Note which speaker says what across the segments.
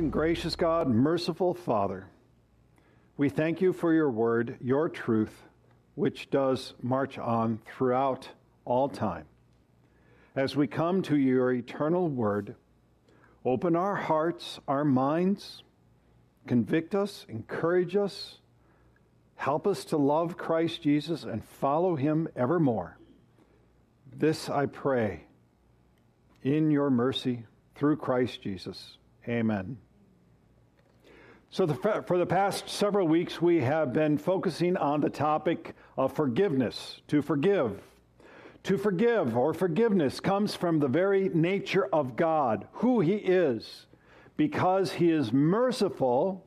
Speaker 1: and gracious God, merciful Father, we thank you for your word, your truth, which does march on throughout all time. As we come to your eternal word, open our hearts, our minds, convict us, encourage us, help us to love Christ Jesus and follow him evermore. This I pray in your mercy through Christ Jesus. Amen. So, the, for the past several weeks, we have been focusing on the topic of forgiveness, to forgive. To forgive or forgiveness comes from the very nature of God, who He is. Because He is merciful,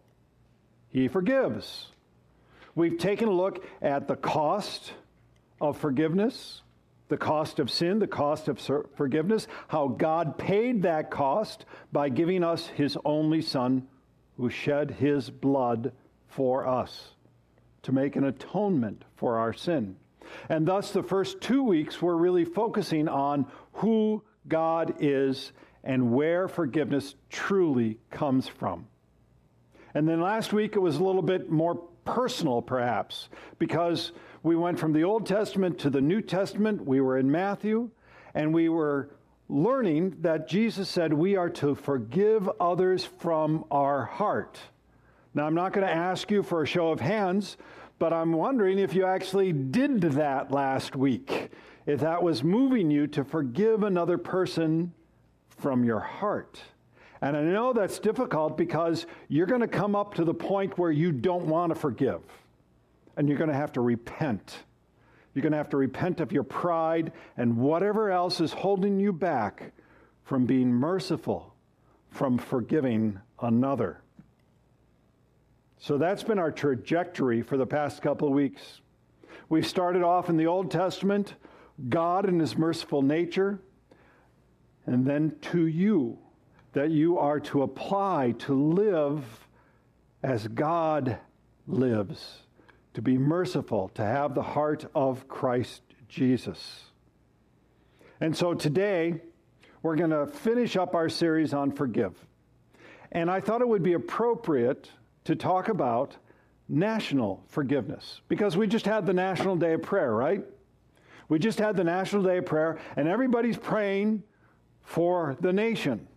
Speaker 1: He forgives. We've taken a look at the cost of forgiveness the cost of sin, the cost of forgiveness, how God paid that cost by giving us his only Son who shed his blood for us to make an atonement for our sin. And thus, the first two weeks we're really focusing on who God is and where forgiveness truly comes from. And then last week it was a little bit more personal, perhaps, because we went from the Old Testament to the New Testament. We were in Matthew, and we were learning that Jesus said we are to forgive others from our heart. Now, I'm not going to ask you for a show of hands, but I'm wondering if you actually did that last week, if that was moving you to forgive another person from your heart. And I know that's difficult because you're going to come up to the point where you don't want to forgive and you're going to have to repent. You're going to have to repent of your pride and whatever else is holding you back from being merciful, from forgiving another. So that's been our trajectory for the past couple of weeks. We've started off in the Old Testament, God and His merciful nature, and then to you, that you are to apply to live as God lives to be merciful, to have the heart of Christ Jesus. And so today, we're going to finish up our series on forgive. And I thought it would be appropriate to talk about national forgiveness because we just had the National Day of Prayer, right? We just had the National Day of Prayer, and everybody's praying for the nation.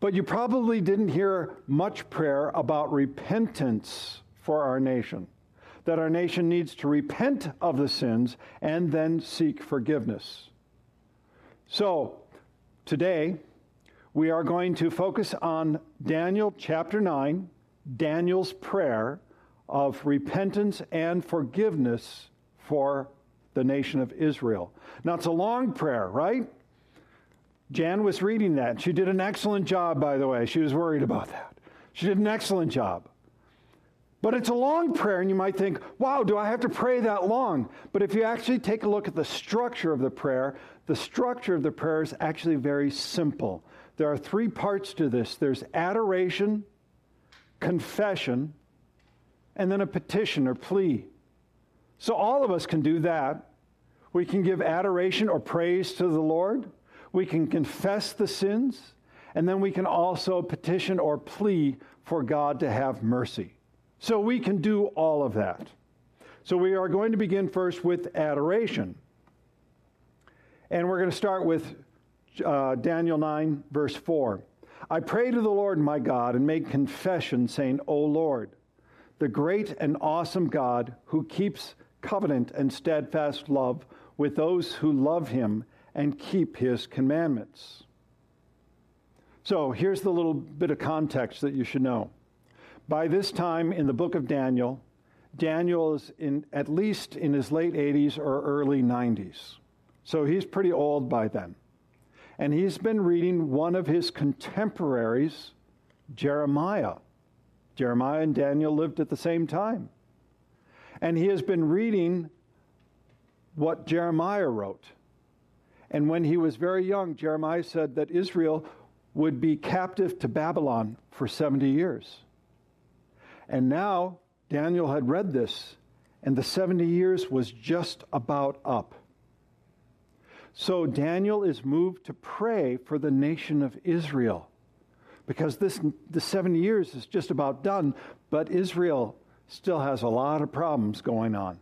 Speaker 1: But you probably didn't hear much prayer about repentance for our nation that our nation needs to repent of the sins and then seek forgiveness. So, today, we are going to focus on Daniel chapter 9, Daniel's prayer of repentance and forgiveness for the nation of Israel. Now, it's a long prayer, right? Jan was reading that. She did an excellent job, by the way. She was worried about that. She did an excellent job. But it's a long prayer, and you might think, wow, do I have to pray that long? But if you actually take a look at the structure of the prayer, the structure of the prayer is actually very simple. There are three parts to this there's adoration, confession, and then a petition or plea. So all of us can do that. We can give adoration or praise to the Lord, we can confess the sins, and then we can also petition or plea for God to have mercy. So we can do all of that. So we are going to begin first with adoration. And we're going to start with uh, Daniel 9, verse 4. I pray to the Lord my God and make confession, saying, O Lord, the great and awesome God who keeps covenant and steadfast love with those who love him and keep his commandments. So here's the little bit of context that you should know. By this time in the book of Daniel, Daniel is in, at least in his late 80s or early 90s. So he's pretty old by then. And he's been reading one of his contemporaries, Jeremiah. Jeremiah and Daniel lived at the same time. And he has been reading what Jeremiah wrote. And when he was very young, Jeremiah said that Israel would be captive to Babylon for 70 years. And now Daniel had read this, and the 70 years was just about up. So Daniel is moved to pray for the nation of Israel. because this the 70 years is just about done, but Israel still has a lot of problems going on.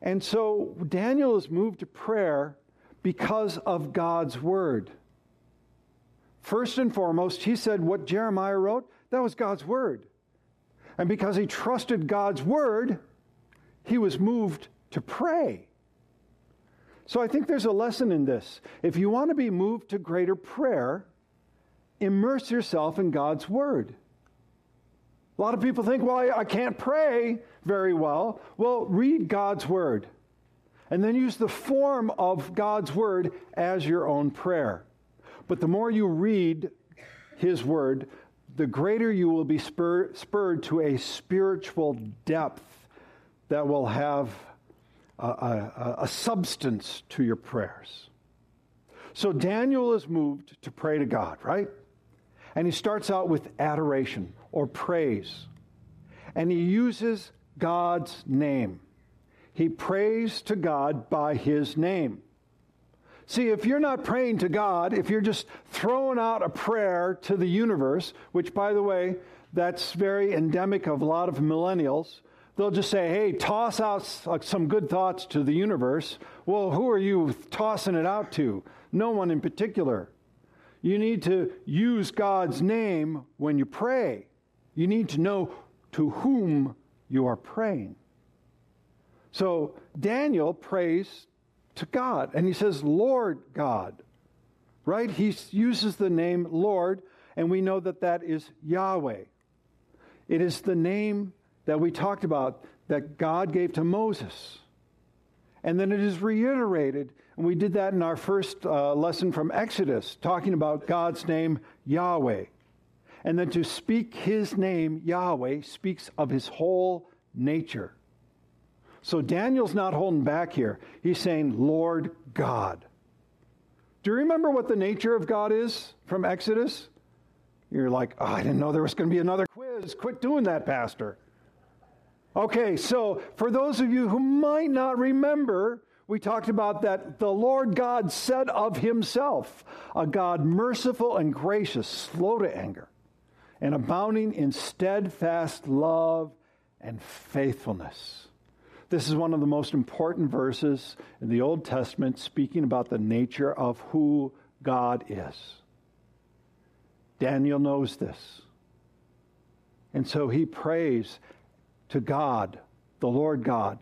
Speaker 1: And so Daniel is moved to prayer because of God's word. First and foremost, he said what Jeremiah wrote, that was God's word. And because he trusted God's word, he was moved to pray. So I think there's a lesson in this. If you want to be moved to greater prayer, immerse yourself in God's word. A lot of people think, well, I, I can't pray very well. Well, read God's word and then use the form of God's word as your own prayer. But the more you read his word, the greater you will be spur, spurred to a spiritual depth that will have a, a, a substance to your prayers. So Daniel is moved to pray to God, right? And he starts out with adoration or praise. And he uses God's name. He prays to God by his name. See, if you're not praying to God, if you're just throwing out a prayer to the universe, which, by the way, that's very endemic of a lot of millennials, they'll just say, hey, toss out some good thoughts to the universe. Well, who are you tossing it out to? No one in particular. You need to use God's name when you pray. You need to know to whom you are praying. So Daniel prays to God and he says, Lord God, right? He uses the name Lord, and we know that that is Yahweh. It is the name that we talked about that God gave to Moses. And then it is reiterated, and we did that in our first uh, lesson from Exodus, talking about God's name Yahweh. And then to speak his name, Yahweh, speaks of his whole nature. So Daniel's not holding back here. He's saying, Lord God. Do you remember what the nature of God is from Exodus? You're like, oh, I didn't know there was going to be another quiz. Quit doing that, Pastor. Okay, so for those of you who might not remember, we talked about that the Lord God said of himself, a God merciful and gracious, slow to anger, and abounding in steadfast love and faithfulness. This is one of the most important verses in the Old Testament speaking about the nature of who God is. Daniel knows this. And so he prays to God, the Lord God,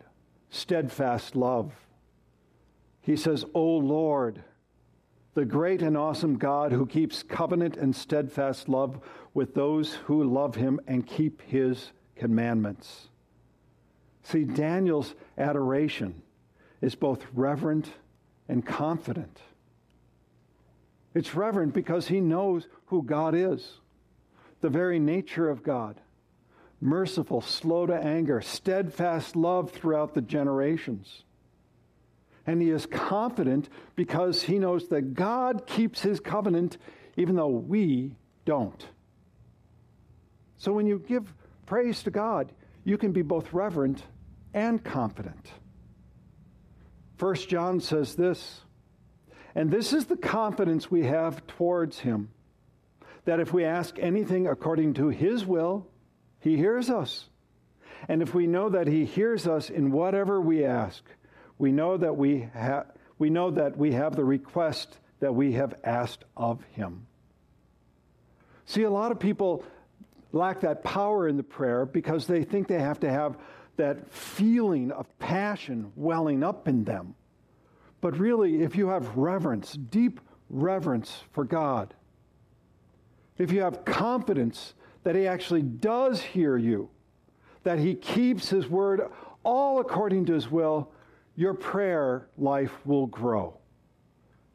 Speaker 1: steadfast love. He says, O Lord, the great and awesome God who keeps covenant and steadfast love with those who love him and keep his commandments. See, Daniel's adoration is both reverent and confident. It's reverent because he knows who God is, the very nature of God merciful, slow to anger, steadfast love throughout the generations. And he is confident because he knows that God keeps his covenant even though we don't. So when you give praise to God, you can be both reverent and confident. First John says this, and this is the confidence we have towards him, that if we ask anything according to his will, he hears us. And if we know that he hears us in whatever we ask, we know that we, ha- we know that we have the request that we have asked of him. See, a lot of people lack that power in the prayer because they think they have to have that feeling of passion welling up in them. But really, if you have reverence, deep reverence for God, if you have confidence that He actually does hear you, that He keeps His word all according to His will, your prayer life will grow.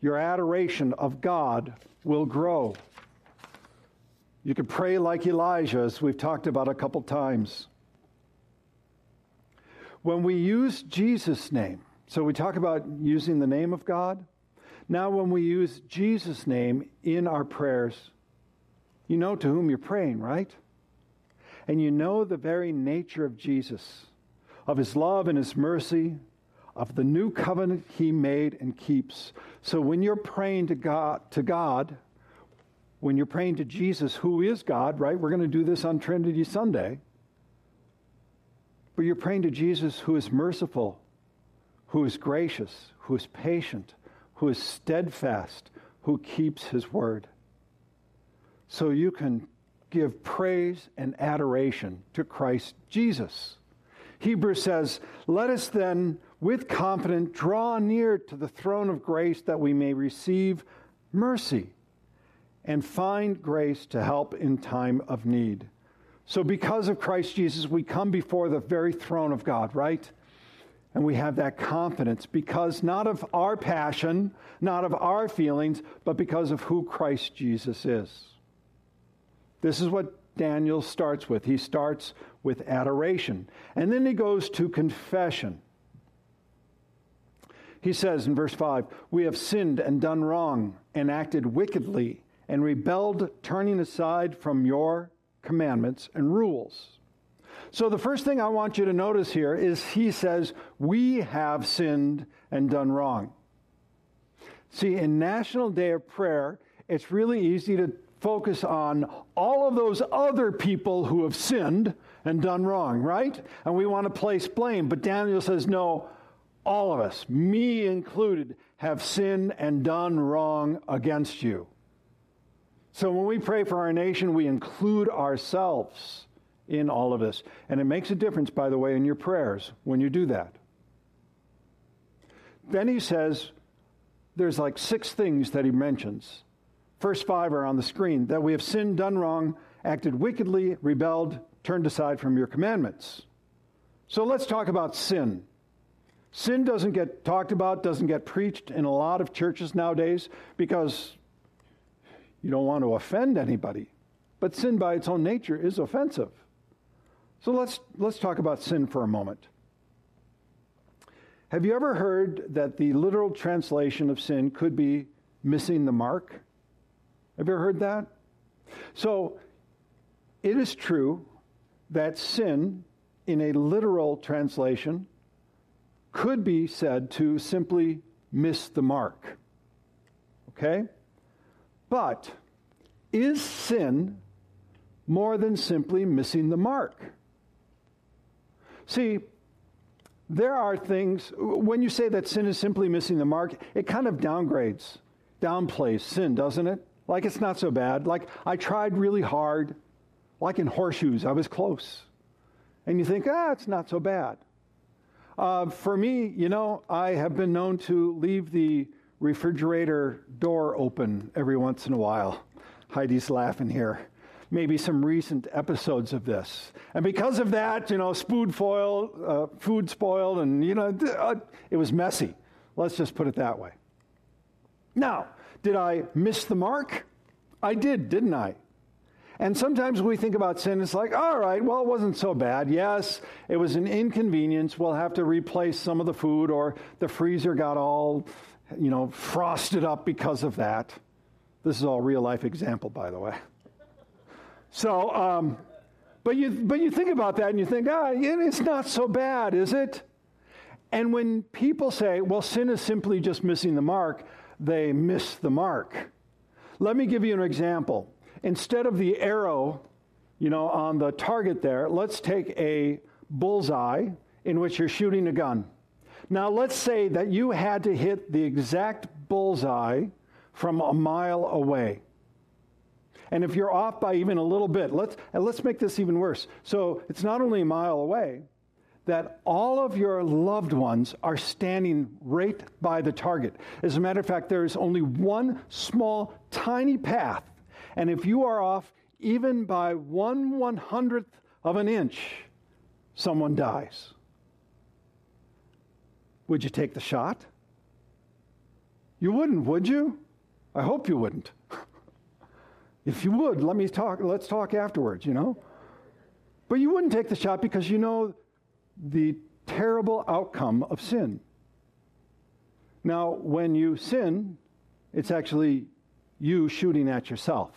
Speaker 1: Your adoration of God will grow. You can pray like Elijah, as we've talked about a couple times. When we use Jesus' name, so we talk about using the name of God. Now, when we use Jesus' name in our prayers, you know to whom you're praying, right? And you know the very nature of Jesus, of his love and his mercy, of the new covenant he made and keeps. So when you're praying to God, to God, when you're praying to Jesus, who is God, right? We're going to do this on Trinity Sunday. But you're praying to Jesus who is merciful, who is gracious, who is patient, who is steadfast, who keeps his word. So you can give praise and adoration to Christ Jesus. Hebrews says, Let us then with confidence draw near to the throne of grace that we may receive mercy and find grace to help in time of need. So, because of Christ Jesus, we come before the very throne of God, right? And we have that confidence because not of our passion, not of our feelings, but because of who Christ Jesus is. This is what Daniel starts with. He starts with adoration. And then he goes to confession. He says in verse 5 We have sinned and done wrong and acted wickedly and rebelled, turning aside from your commandments and rules. So, the first thing I want you to notice here is he says, We have sinned and done wrong. See, in National Day of Prayer, it's really easy to focus on all of those other people who have sinned and done wrong, right? And we want to place blame. But Daniel says, No, all of us, me included, have sinned and done wrong against you. So when we pray for our nation, we include ourselves in all of this. And it makes a difference, by the way, in your prayers when you do that. Then he says, there's like six things that he mentions. First five are on the screen that we have sinned, done wrong, acted wickedly, rebelled, turned aside from your commandments. So let's talk about sin. Sin doesn't get talked about, doesn't get preached in a lot of churches nowadays because you don't want to offend anybody. But sin by its own nature is offensive. So let's, let's talk about sin for a moment. Have you ever heard that the literal translation of sin could be missing the mark? Have you ever heard that? So it is true that sin, in a literal translation, could be said to simply miss the mark. Okay? But is sin more than simply missing the mark? See, there are things, when you say that sin is simply missing the mark, it kind of downgrades, downplays sin, doesn't it? Like it's not so bad. Like I tried really hard, like in horseshoes, I was close. And you think, ah, it's not so bad. Uh, for me, you know, I have been known to leave the refrigerator door open every once in a while. Heidi's laughing here. Maybe some recent episodes of this. And because of that, you know, food foil, uh, food spoiled, and, you know, uh, it was messy. Let's just put it that way. Now, did I miss the mark? I did, didn't I? And sometimes we think about sin, it's like, all right, well, it wasn't so bad. Yes, it was an inconvenience. We'll have to replace some of the food, or the freezer got all you know, frosted up because of that. This is all real life example, by the way. So, um, but you but you think about that and you think, ah, it's not so bad, is it? And when people say, well, sin is simply just missing the mark, they miss the mark. Let me give you an example. Instead of the arrow, you know, on the target there, let's take a bullseye in which you're shooting a gun. Now, let's say that you had to hit the exact bullseye from a mile away. And if you're off by even a little bit, let's, let's make this even worse. So it's not only a mile away, that all of your loved ones are standing right by the target. As a matter of fact, there is only one small, tiny path. And if you are off even by one one hundredth of an inch, someone dies. Would you take the shot? You wouldn't, would you? I hope you wouldn't. if you would, let me talk, let's talk afterwards, you know? But you wouldn't take the shot because you know the terrible outcome of sin. Now, when you sin, it's actually you shooting at yourself.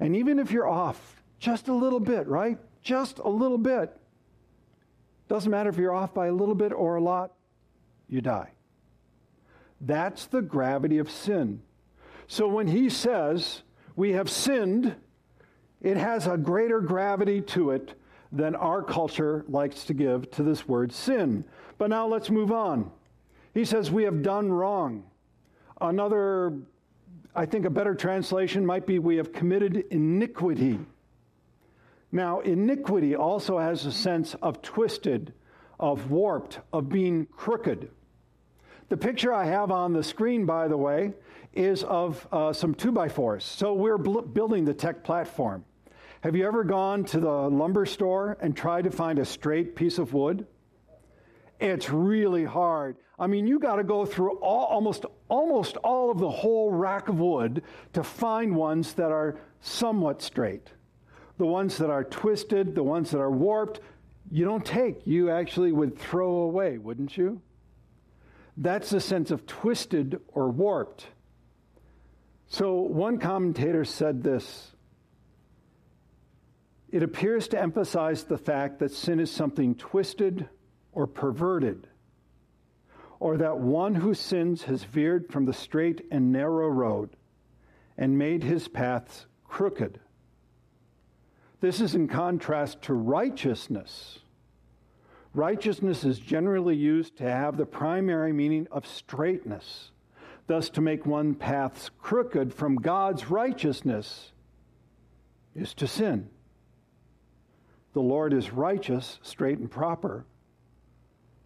Speaker 1: And even if you're off just a little bit, right? Just a little bit, doesn't matter if you're off by a little bit or a lot, you die. That's the gravity of sin. So when he says, we have sinned, it has a greater gravity to it than our culture likes to give to this word sin. But now let's move on. He says, We have done wrong. Another, I think a better translation might be, We have committed iniquity. Now, iniquity also has a sense of twisted, of warped, of being crooked. The picture I have on the screen, by the way, is of uh, some 2 by 4s So we're bl- building the tech platform. Have you ever gone to the lumber store and tried to find a straight piece of wood? It's really hard. I mean, you got to go through all, almost almost all of the whole rack of wood to find ones that are somewhat straight. The ones that are twisted, the ones that are warped, you don't take. You actually would throw away, wouldn't you? That's the sense of twisted or warped. So one commentator said this It appears to emphasize the fact that sin is something twisted or perverted, or that one who sins has veered from the straight and narrow road and made his paths crooked. This is in contrast to righteousness Righteousness is generally used to have the primary meaning of straightness, thus, to make one paths crooked from God's righteousness is to sin. The Lord is righteous, straight, and proper.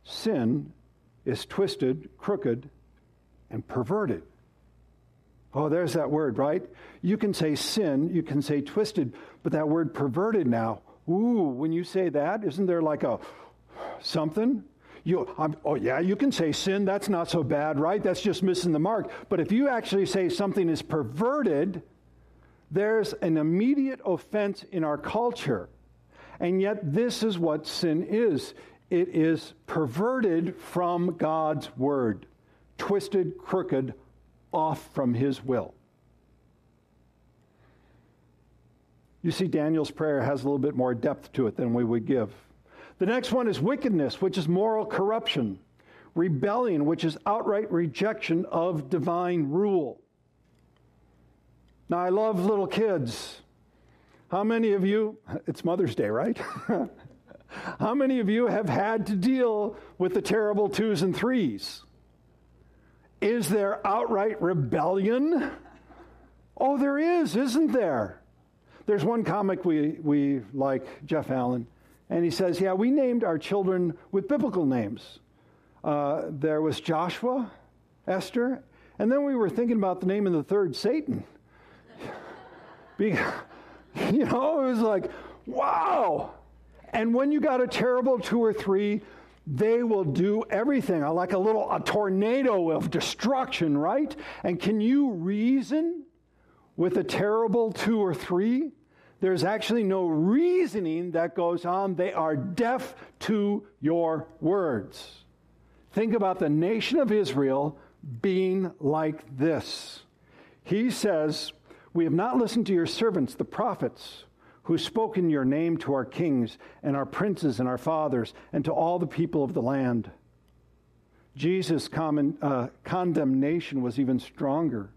Speaker 1: Sin is twisted, crooked, and perverted. Oh, there's that word, right? You can say sin, you can say twisted, but that word perverted now, ooh, when you say that, isn't there like a something, you, I'm, oh yeah, you can say sin, that's not so bad, right? That's just missing the mark. But if you actually say something is perverted, there's an immediate offense in our culture. And yet, this is what sin is it is perverted from God's word, twisted, crooked, off from his will. You see, Daniel's prayer has a little bit more depth to it than we would give. The next one is wickedness, which is moral corruption. Rebellion, which is outright rejection of divine rule. Now, I love little kids. How many of you, it's Mother's Day, right? How many of you have had to deal with the terrible twos and threes? Is there outright rebellion? Oh, there is, isn't there? There's one comic we, we like, Jeff Allen. And he says, Yeah, we named our children with biblical names. Uh, there was Joshua, Esther, and then we were thinking about the name of the third, Satan. you know, it was like, wow. And when you got a terrible two or three, they will do everything uh, like a little a tornado of destruction, right? And can you reason with a terrible two or three? There's actually no reasoning that goes on. They are deaf to your words. Think about the nation of Israel being like this. He says, We have not listened to your servants, the prophets, who spoke in your name to our kings and our princes and our fathers and to all the people of the land. Jesus' common, uh, condemnation was even stronger.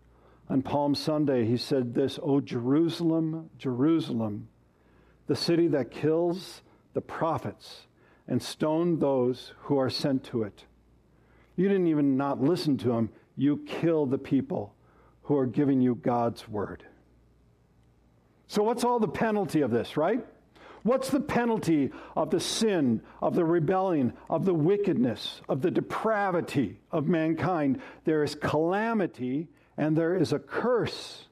Speaker 1: On Palm Sunday, he said this O Jerusalem, Jerusalem, the city that kills the prophets and stoned those who are sent to it. You didn't even not listen to him, you kill the people who are giving you God's word. So, what's all the penalty of this, right? What's the penalty of the sin, of the rebellion, of the wickedness, of the depravity of mankind? There is calamity and there is a curse.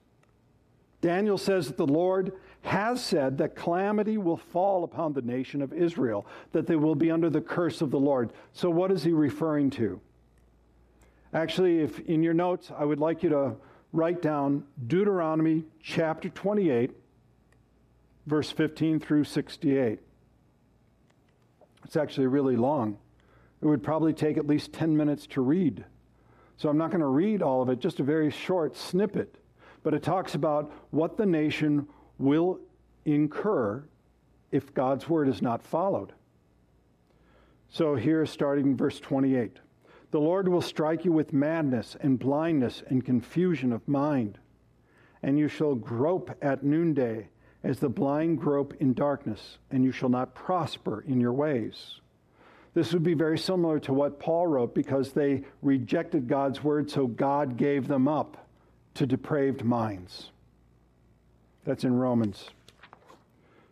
Speaker 1: Daniel says that the Lord has said that calamity will fall upon the nation of Israel, that they will be under the curse of the Lord. So, what is he referring to? Actually, if in your notes, I would like you to write down Deuteronomy chapter 28, verse 15 through 68. It's actually really long. It would probably take at least 10 minutes to read. So I'm not going to read all of it, just a very short snippet. But it talks about what the nation will incur if God's word is not followed. So here, starting in verse 28 The Lord will strike you with madness and blindness and confusion of mind. and you shall grope at noonday, as the blind grope in darkness, and you shall not prosper in your ways. This would be very similar to what Paul wrote because they rejected God's word, so God gave them up to depraved minds. That's in Romans.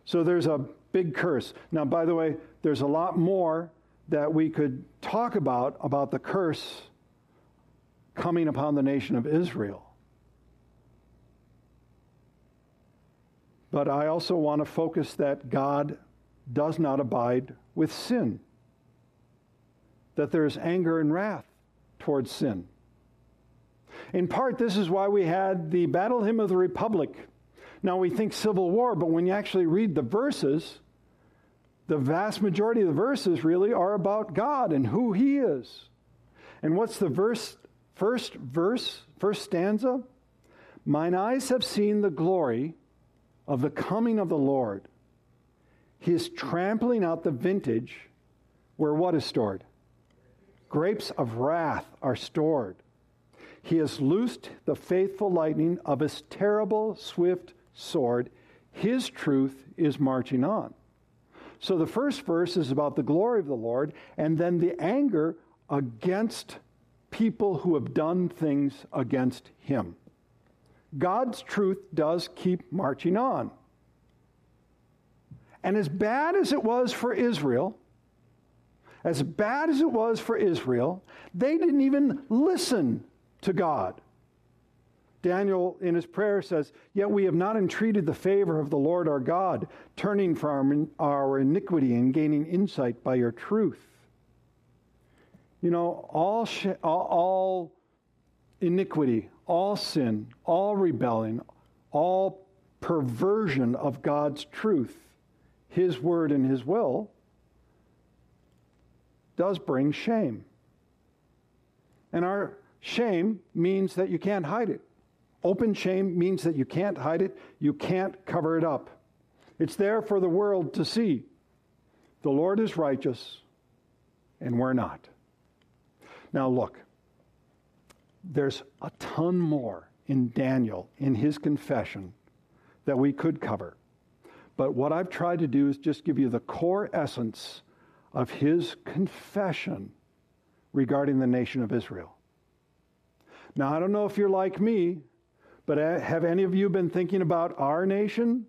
Speaker 1: So there's a big curse. Now, by the way, there's a lot more that we could talk about about the curse coming upon the nation of Israel. But I also want to focus that God does not abide with sin, that there is anger and wrath towards sin. In part, this is why we had the Battle Hymn of the Republic. Now, we think Civil War, but when you actually read the verses, the vast majority of the verses really are about God and who He is. And what's the verse, first verse, first stanza? Mine eyes have seen the glory of the coming of the Lord. He is trampling out the vintage where what is stored? Grapes of wrath are stored. He has loosed the faithful lightning of his terrible, swift sword. His truth is marching on. So the first verse is about the glory of the Lord, and then the anger against people who have done things against him. God's truth does keep marching on. And as bad as it was for Israel, as bad as it was for Israel, they didn't even listen to God. Daniel, in his prayer, says, Yet we have not entreated the favor of the Lord our God, turning from our iniquity and gaining insight by your truth. You know, all, all iniquity, all sin, all rebellion, all perversion of God's truth, His word and His will, does bring shame. And our shame means that you can't hide it. Open shame means that you can't hide it, you can't cover it up. It's there for the world to see. The Lord is righteous, and we're not. Now, look, there's a ton more in Daniel, in his confession, that we could cover. But what I've tried to do is just give you the core essence of his confession regarding the nation of Israel. Now, I don't know if you're like me, but uh, have any of you been thinking about our nation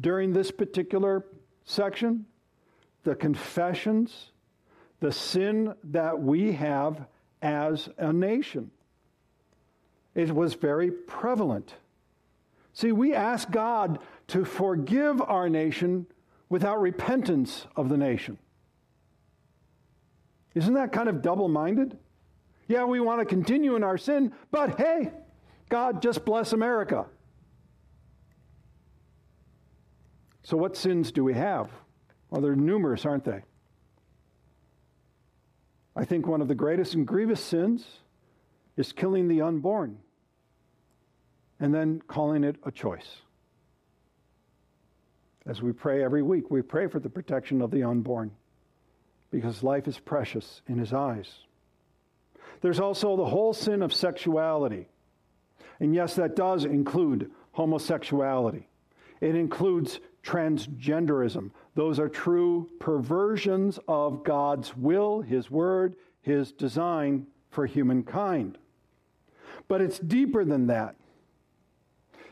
Speaker 1: during this particular section? The confessions, the sin that we have as a nation. It was very prevalent. See, we ask God to forgive our nation without repentance of the nation. Isn't that kind of double minded? Yeah, we want to continue in our sin, but hey, God, just bless America. So, what sins do we have? Well, they're numerous, aren't they? I think one of the greatest and grievous sins is killing the unborn and then calling it a choice. As we pray every week, we pray for the protection of the unborn because life is precious in his eyes. There's also the whole sin of sexuality. And yes, that does include homosexuality. It includes transgenderism. Those are true perversions of God's will, His word, His design for humankind. But it's deeper than that.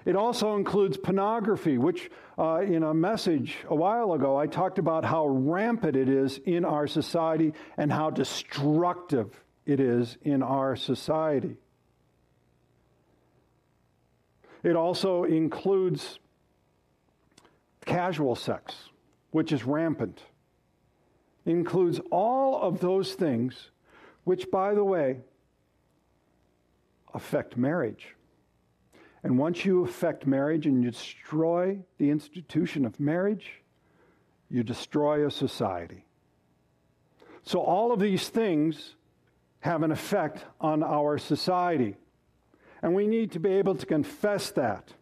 Speaker 1: It also includes pornography, which uh, in a message a while ago, I talked about how rampant it is in our society and how destructive it is in our society. It also includes casual sex, which is rampant. It includes all of those things, which, by the way, affect marriage. And once you affect marriage and you destroy the institution of marriage, you destroy a society. So, all of these things have an effect on our society. And we need to be able to confess that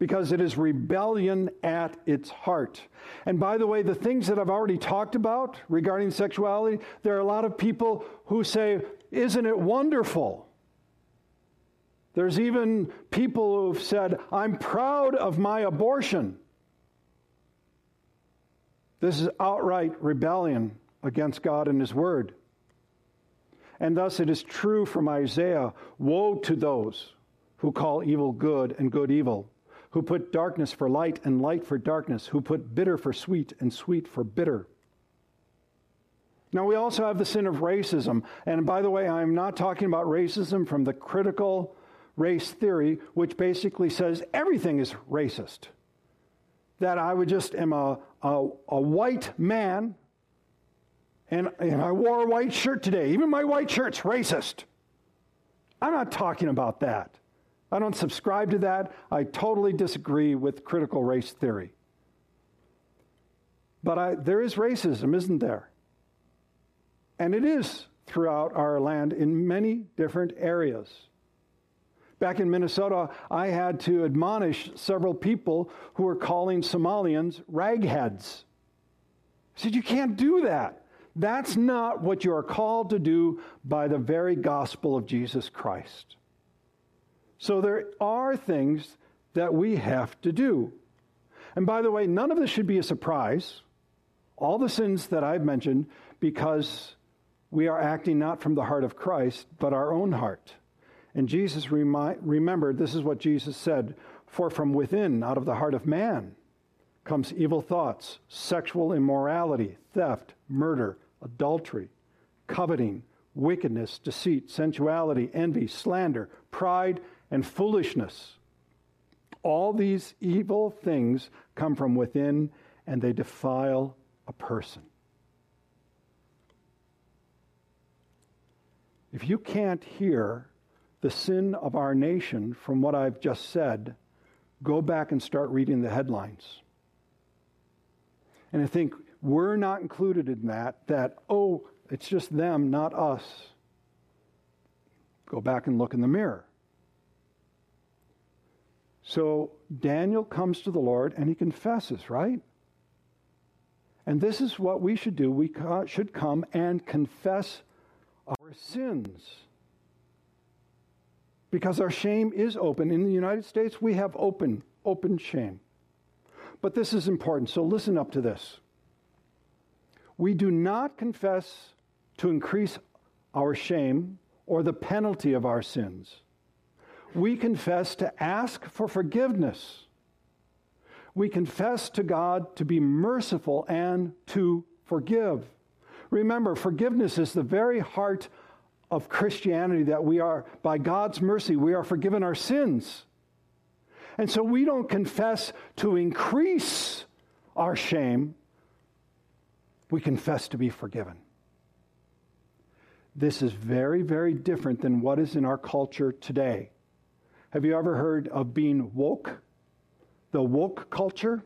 Speaker 1: because it is rebellion at its heart. And by the way, the things that I've already talked about regarding sexuality, there are a lot of people who say, Isn't it wonderful? There's even people who've said, I'm proud of my abortion. This is outright rebellion against God and His Word. And thus it is true from Isaiah Woe to those who call evil good and good evil, who put darkness for light and light for darkness, who put bitter for sweet and sweet for bitter. Now, we also have the sin of racism. And by the way, I'm not talking about racism from the critical race theory, which basically says everything is racist. That I would just am a, a, a white man and, and I wore a white shirt today. Even my white shirt's racist. I'm not talking about that. I don't subscribe to that. I totally disagree with critical race theory. But I, there is racism, isn't there? And it is throughout our land in many different areas. Back in Minnesota, I had to admonish several people who were calling Somalians ragheads. I said, You can't do that. That's not what you are called to do by the very gospel of Jesus Christ. So there are things that we have to do. And by the way, none of this should be a surprise. All the sins that I've mentioned, because we are acting not from the heart of Christ, but our own heart. And Jesus remi- remembered this is what Jesus said For from within, out of the heart of man, comes evil thoughts, sexual immorality, theft, murder adultery, coveting, wickedness, deceit, sensuality, envy, slander, pride, and foolishness. All these evil things come from within and they defile a person. If you can't hear the sin of our nation from what I've just said, go back and start reading the headlines. And I think we're not included in that, that, oh, it's just them, not us. Go back and look in the mirror. So Daniel comes to the Lord and he confesses, right? And this is what we should do. We should come and confess our sins. Because our shame is open. In the United States, we have open, open shame. But this is important. So listen up to this. We do not confess to increase our shame or the penalty of our sins. We confess to ask for forgiveness. We confess to God to be merciful and to forgive. Remember, forgiveness is the very heart of Christianity that we are, by God's mercy, we are forgiven our sins. And so we don't confess to increase our shame, we confess to be forgiven. This is very, very different than what is in our culture today. Have you ever heard of being woke? The woke culture?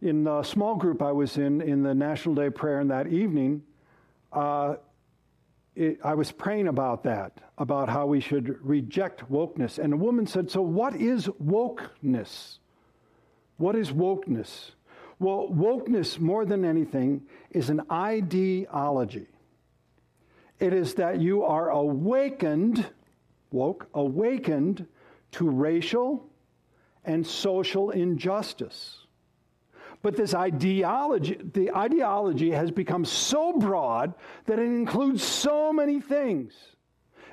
Speaker 1: In a small group I was in, in the National Day Prayer, and that evening, uh, it, I was praying about that, about how we should reject wokeness. And a woman said, So, what is wokeness? What is wokeness? Well, wokeness, more than anything, is an ideology. It is that you are awakened, woke, awakened to racial and social injustice. But this ideology, the ideology has become so broad that it includes so many things.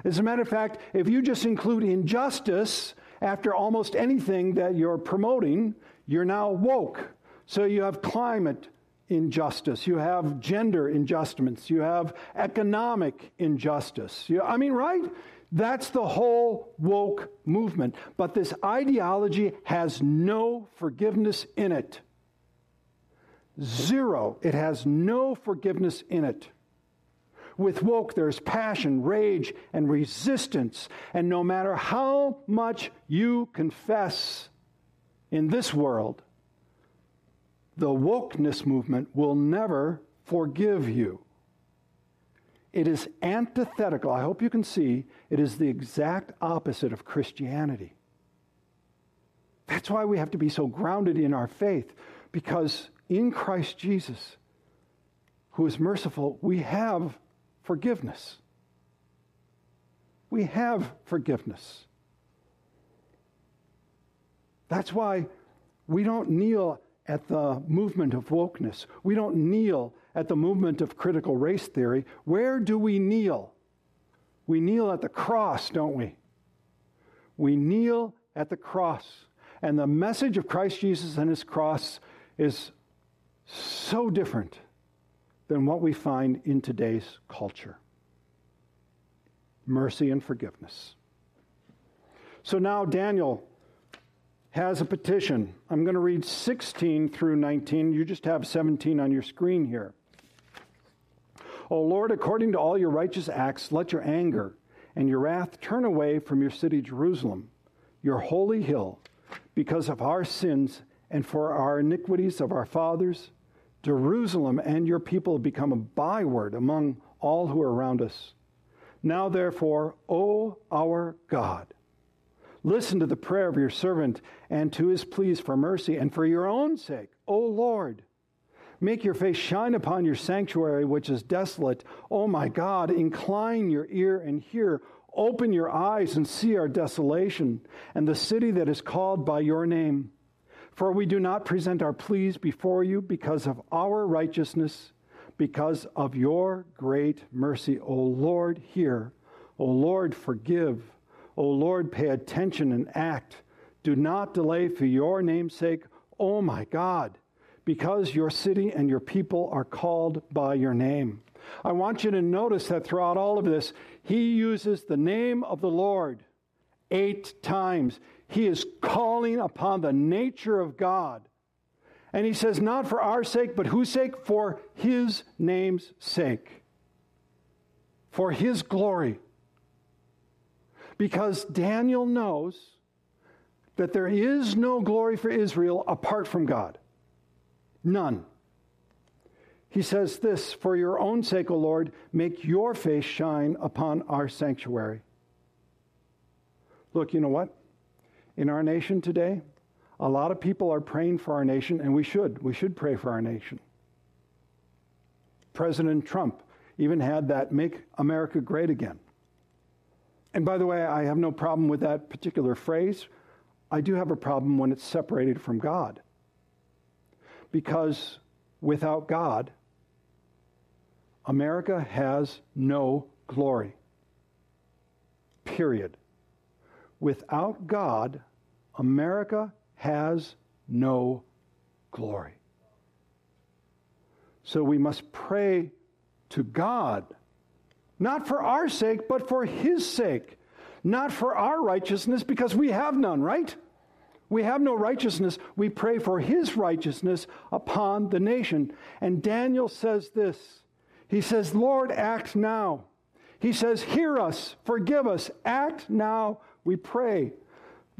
Speaker 1: As a matter of fact, if you just include injustice after almost anything that you're promoting, you're now woke. So you have climate injustice, you have gender injustice, you have economic injustice. You, I mean, right? That's the whole woke movement. But this ideology has no forgiveness in it. Zero. It has no forgiveness in it. With woke, there's passion, rage, and resistance. And no matter how much you confess in this world, the wokeness movement will never forgive you. It is antithetical. I hope you can see it is the exact opposite of Christianity. That's why we have to be so grounded in our faith, because in Christ Jesus, who is merciful, we have forgiveness. We have forgiveness. That's why we don't kneel at the movement of wokeness. We don't kneel at the movement of critical race theory. Where do we kneel? We kneel at the cross, don't we? We kneel at the cross. And the message of Christ Jesus and his cross is so different than what we find in today's culture mercy and forgiveness. So now Daniel has a petition. I'm going to read 16 through 19. You just have 17 on your screen here. O Lord, according to all your righteous acts, let your anger and your wrath turn away from your city Jerusalem, your holy hill, because of our sins and for our iniquities of our fathers. Jerusalem and your people have become a byword among all who are around us. Now, therefore, O our God, listen to the prayer of your servant and to his pleas for mercy, and for your own sake, O Lord. Make your face shine upon your sanctuary, which is desolate. O my God, incline your ear and hear. Open your eyes and see our desolation and the city that is called by your name. For we do not present our pleas before you because of our righteousness because of your great mercy. O Lord, hear. O Lord, forgive. O Lord, pay attention and act. Do not delay for your name's sake. O my God, because your city and your people are called by your name. I want you to notice that throughout all of this, he uses the name of the Lord eight times. He is calling upon the nature of God and he says, Not for our sake, but whose sake? For his name's sake. For his glory. Because Daniel knows that there is no glory for Israel apart from God. None. He says this For your own sake, O Lord, make your face shine upon our sanctuary. Look, you know what? In our nation today, a lot of people are praying for our nation, and we should. We should pray for our nation. President Trump even had that Make America Great Again. And by the way, I have no problem with that particular phrase. I do have a problem when it's separated from God. Because without God, America has no glory. Period. Without God, America has no glory. So we must pray to God, not for our sake, but for His sake, not for our righteousness, because we have none, right? We have no righteousness. We pray for His righteousness upon the nation. And Daniel says this He says, Lord, act now. He says, Hear us, forgive us, act now, we pray.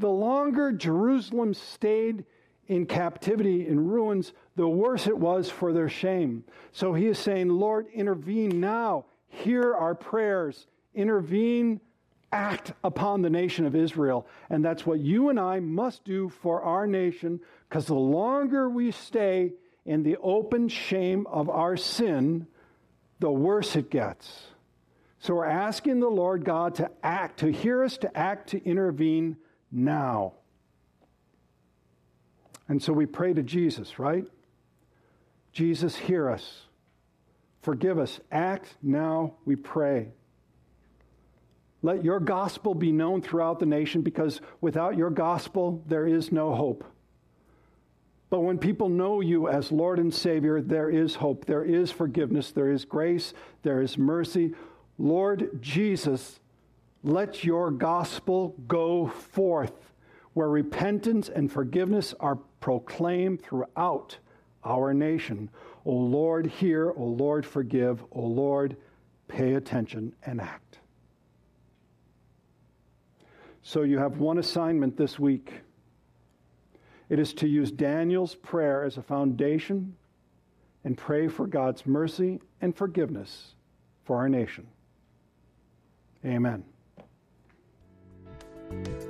Speaker 1: The longer Jerusalem stayed in captivity in ruins, the worse it was for their shame. So he is saying, Lord, intervene now. Hear our prayers. Intervene, act upon the nation of Israel. And that's what you and I must do for our nation, because the longer we stay in the open shame of our sin, the worse it gets. So we're asking the Lord God to act, to hear us, to act, to intervene now. And so we pray to Jesus, right? Jesus, hear us. Forgive us. Act now, we pray. Let your gospel be known throughout the nation because without your gospel, there is no hope. But when people know you as Lord and Savior, there is hope, there is forgiveness, there is grace, there is mercy. Lord Jesus, let your gospel go forth where repentance and forgiveness are proclaimed throughout our nation. O Lord, hear. O Lord, forgive. O Lord, pay attention and act. So you have one assignment this week. It is to use Daniel's prayer as a foundation and pray for God's mercy and forgiveness for our nation. Amen. You.